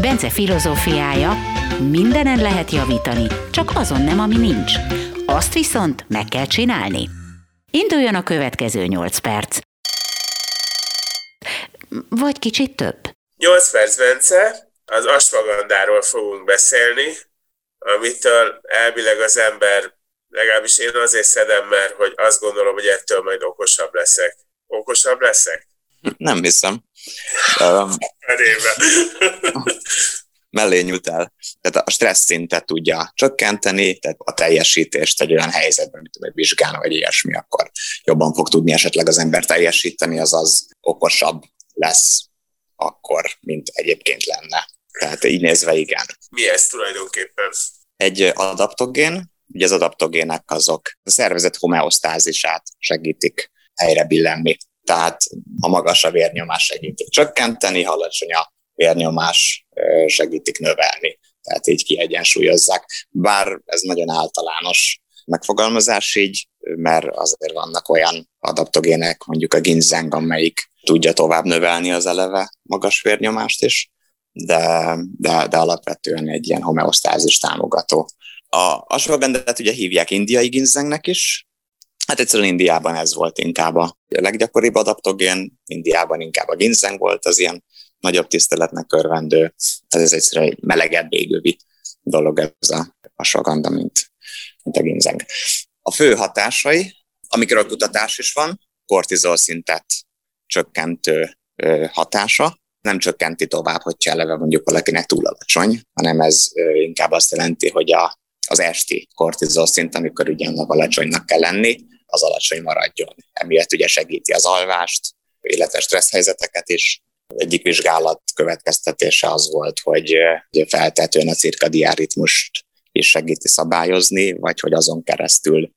Bence filozófiája, mindenen lehet javítani, csak azon nem, ami nincs. Azt viszont meg kell csinálni. Induljon a következő 8 perc. Vagy kicsit több. 8 perc, Bence. Az asvagandáról fogunk beszélni, amitől elvileg az ember, legalábbis én azért szedem, mert hogy azt gondolom, hogy ettől majd okosabb leszek. Okosabb leszek? Nem hiszem. Um, mellé nyújt el. Tehát a stressz szintet tudja csökkenteni, tehát a teljesítést egy olyan helyzetben, mint egy vizsgálna, vagy ilyesmi, akkor jobban fog tudni esetleg az ember teljesíteni, azaz okosabb lesz akkor, mint egyébként lenne. Tehát így nézve igen. Mi ez tulajdonképpen? Egy adaptogén, ugye az adaptogének azok a szervezet homeosztázisát segítik helyre billenni. Tehát ha magas a vérnyomás segítik csökkenteni, ha alacsony a vérnyomás segítik növelni. Tehát így kiegyensúlyozzák. Bár ez nagyon általános megfogalmazás így, mert azért vannak olyan adaptogének, mondjuk a ginseng, amelyik tudja tovább növelni az eleve magas vérnyomást is, de, de, de alapvetően egy ilyen homeosztázis támogató. A ashwagandát ugye hívják indiai ginzengnek is, Hát egyszerűen Indiában ez volt inkább a leggyakoribb adaptogén, Indiában inkább a ginseng volt az ilyen nagyobb tiszteletnek örvendő. Ez egyszerűen egy melegebb égővi dolog ez a ashwagandha, mint, mint a ginseng. A fő hatásai, amikről a kutatás is van, kortizol szintet csökkentő hatása, nem csökkenti tovább, hogyha eleve mondjuk valakinek túl alacsony, hanem ez inkább azt jelenti, hogy a, az esti kortizol szint, amikor ugyannak alacsonynak kell lenni, az alacsony maradjon. Emiatt ugye segíti az alvást, illetve stressz helyzeteket is. Egyik vizsgálat következtetése az volt, hogy feltetően a cirkadián ritmust is segíti szabályozni, vagy hogy azon keresztül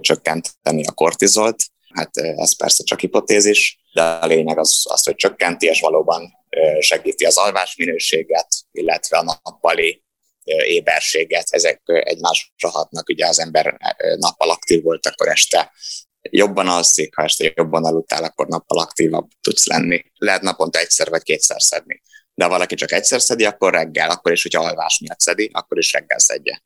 csökkenteni a kortizolt. Hát ez persze csak hipotézis, de a lényeg az, az hogy csökkenti, és valóban segíti az alvásminőséget, illetve a nappali éberséget, ezek egymásra hatnak, ugye az ember nappal aktív volt, akkor este jobban alszik, ha este jobban aludtál, akkor nappal aktívabb tudsz lenni. Lehet naponta egyszer vagy kétszer szedni. De ha valaki csak egyszer szedi, akkor reggel, akkor is, hogyha alvás miatt szedi, akkor is reggel szedje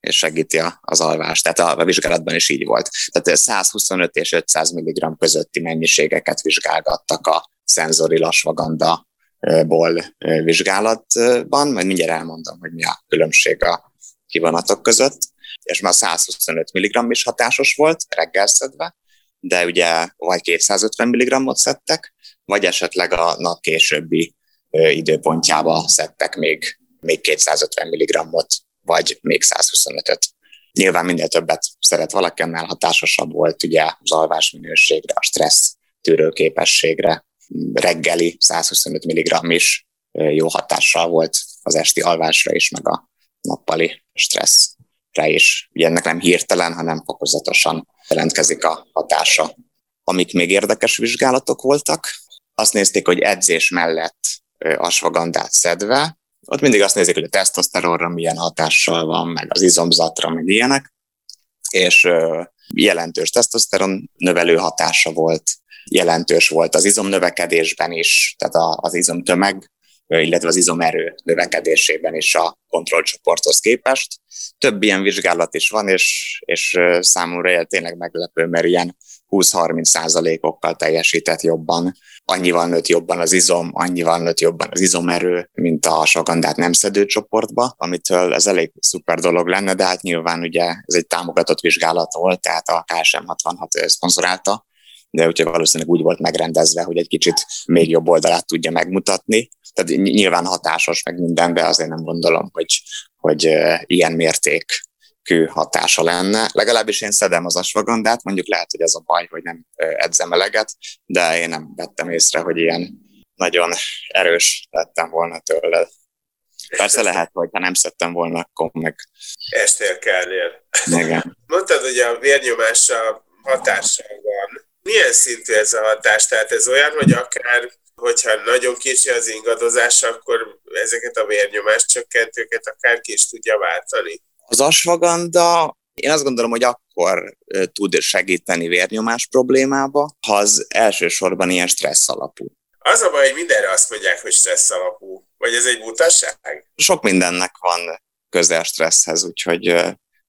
és segíti az alvást. Tehát a, vizsgálatban is így volt. Tehát 125 és 500 mg közötti mennyiségeket vizsgálgattak a szenzori lasvaganda ból vizsgálatban, majd mindjárt elmondom, hogy mi a különbség a kivonatok között, és már 125 mg is hatásos volt reggel szedve, de ugye vagy 250 mg-ot szedtek, vagy esetleg a nap későbbi időpontjába szedtek még, még 250 mg-ot, vagy még 125-öt. Nyilván minél többet szeret valaki, annál hatásosabb volt ugye az alvás minőségre, a stressz tűrőképességre, reggeli 125 mg is jó hatással volt az esti alvásra is, meg a nappali stresszre is. Ugye ennek nem hirtelen, hanem fokozatosan jelentkezik a hatása. Amik még érdekes vizsgálatok voltak, azt nézték, hogy edzés mellett asvagandát szedve, ott mindig azt nézik, hogy a tesztoszteronra milyen hatással van, meg az izomzatra, meg ilyenek, és jelentős tesztoszteron növelő hatása volt jelentős volt az izomnövekedésben is, tehát az izomtömeg, illetve az izomerő növekedésében is a kontrollcsoporthoz képest. Több ilyen vizsgálat is van, és, és számomra tényleg meglepő, mert ilyen 20-30 százalékokkal teljesített jobban, annyival nőtt jobban az izom, annyival nőtt jobban az izomerő, mint a sagandát nem szedő csoportba, amitől ez elég szuper dolog lenne, de hát nyilván ugye ez egy támogatott vizsgálat volt, tehát a KSM 66 szponzorálta, de ugye valószínűleg úgy volt megrendezve, hogy egy kicsit még jobb oldalát tudja megmutatni. Tehát nyilván hatásos meg minden, de azért nem gondolom, hogy, hogy ilyen mértékű hatása lenne. Legalábbis én szedem az asvagandát, mondjuk lehet, hogy ez a baj, hogy nem edzem eleget, de én nem vettem észre, hogy ilyen nagyon erős lettem volna tőle. Persze lehet, hogy ha nem szedtem volna, akkor meg... Estél kellnél. Igen. Mondtad, hogy a vérnyomása hatással van. Milyen szintű ez a hatás? Tehát ez olyan, hogy akár hogyha nagyon kicsi az ingadozás, akkor ezeket a vérnyomás csökkentőket akár ki is tudja váltani. Az asvaganda én azt gondolom, hogy akkor tud segíteni vérnyomás problémába, ha az elsősorban ilyen stressz alapú. Az a baj, hogy mindenre azt mondják, hogy stressz alapú. Vagy ez egy butaság? Sok mindennek van közel stresszhez, úgyhogy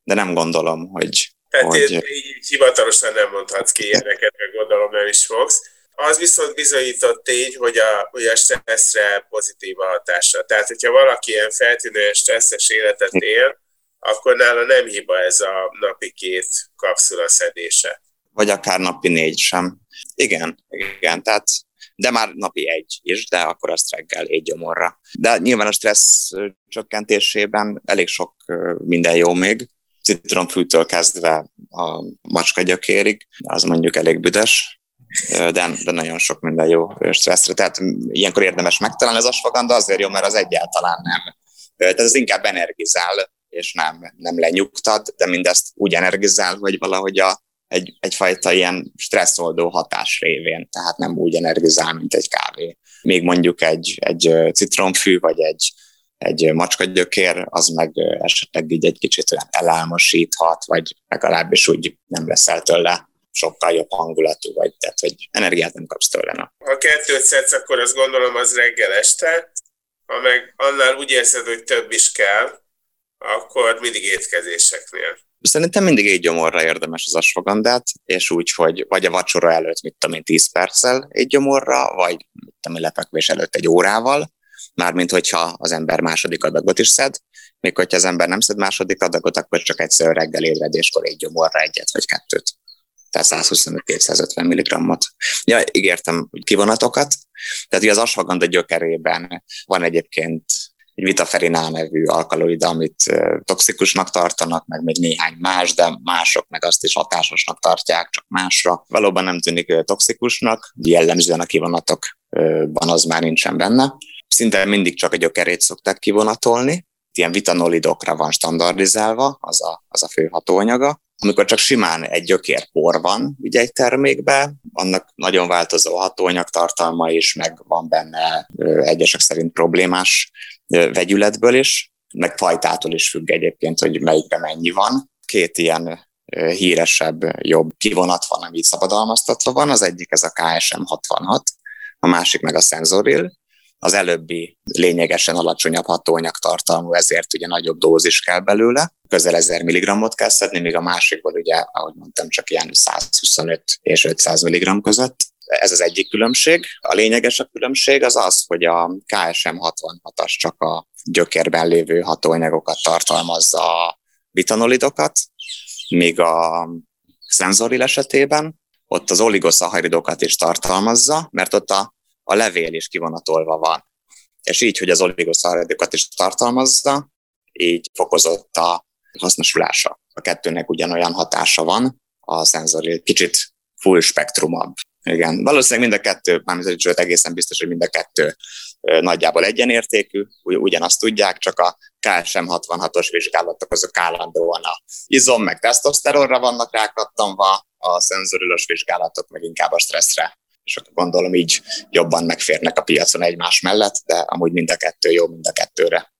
de nem gondolom, hogy... Tehát hogy... így, így hivatalosan nem mondhatsz ki ilyeneket, meg gondolom nem is fogsz. Az viszont bizonyított tény, hogy a, hogy a stresszre pozitív a hatása. Tehát, hogyha valaki ilyen feltűnően stresszes életet él, akkor nála nem hiba ez a napi két kapszula szedése. Vagy akár napi négy sem. Igen, igen, tehát de már napi egy is, de akkor azt reggel egy gyomorra. De nyilván a stressz csökkentésében elég sok minden jó még, citromfűtől kezdve a macska gyökérig, az mondjuk elég büdös, de, de nagyon sok minden jó stresszre. Tehát ilyenkor érdemes megtalálni az asfaganda, azért jó, mert az egyáltalán nem. Tehát ez inkább energizál, és nem, nem lenyugtat, de mindezt úgy energizál, hogy valahogy a, egy, egyfajta ilyen stresszoldó hatás révén, tehát nem úgy energizál, mint egy kávé. Még mondjuk egy, egy citromfű, vagy egy, egy macskagyökér, az meg esetleg így egy kicsit olyan elálmosíthat, vagy legalábbis úgy nem leszel tőle sokkal jobb hangulatú vagy, tehát hogy energiát nem kapsz tőle. Na. Ha kettőt szedsz, akkor azt gondolom az reggel este, ha meg annál úgy érzed, hogy több is kell, akkor mindig étkezéseknél. Szerintem mindig egy gyomorra érdemes az asfagandát, és úgy, hogy vagy a vacsora előtt, mit tudom én, 10 perccel egy gyomorra, vagy mit tudom én, lepekvés előtt egy órával, mármint hogyha az ember második adagot is szed, még hogyha az ember nem szed második adagot, akkor csak egyszer reggel ébredéskor egy gyomorra egyet vagy kettőt. Tehát 125-250 mg-ot. Ja, ígértem kivonatokat. Tehát ugye az asfaganda gyökerében van egyébként egy vitaferinál nevű alkaloid, amit toxikusnak tartanak, meg még néhány más, de mások meg azt is hatásosnak tartják, csak másra. Valóban nem tűnik toxikusnak, jellemzően a kivonatokban az már nincsen benne. Szinte mindig csak egy gyökerét szokták kivonatolni, ilyen vitanolidokra van standardizálva, az a, az a fő hatóanyaga. Amikor csak simán egy gyökérpor van ugye egy termékbe, annak nagyon változó hatóanyag tartalma is, meg van benne egyesek szerint problémás vegyületből is, meg fajtától is függ egyébként, hogy melyikben mennyi van. Két ilyen híresebb, jobb kivonat van, ami szabadalmaztatva van. Az egyik ez a KSM 66, a másik meg a Senzoril. Az előbbi lényegesen alacsonyabb hatóanyag tartalmú, ezért ugye nagyobb dózis kell belőle. Közel 1000 mg-ot kell szedni, míg a másikból ugye, ahogy mondtam, csak ilyen 125 és 500 mg között. Ez az egyik különbség. A lényeges különbség az az, hogy a KSM 66-as csak a gyökérben lévő hatóanyagokat tartalmazza a bitanolidokat, míg a szenzoril esetében ott az oligoszaharidokat is tartalmazza, mert ott a, a levél is kivonatolva van. És így, hogy az oligoszaharidokat is tartalmazza, így fokozott a hasznosulása. A kettőnek ugyanolyan hatása van, a szenzoril kicsit full spektrumabb. Igen, valószínűleg mind a kettő, mármint sőt egészen biztos, hogy mind a kettő nagyjából egyenértékű, ugyanazt tudják, csak a KSM 66-os vizsgálatok azok állandóan a izom meg tesztoszteronra vannak rákattanva, a szenzorilos vizsgálatok meg inkább a stresszre. És akkor gondolom így jobban megférnek a piacon egymás mellett, de amúgy mind a kettő jó mind a kettőre.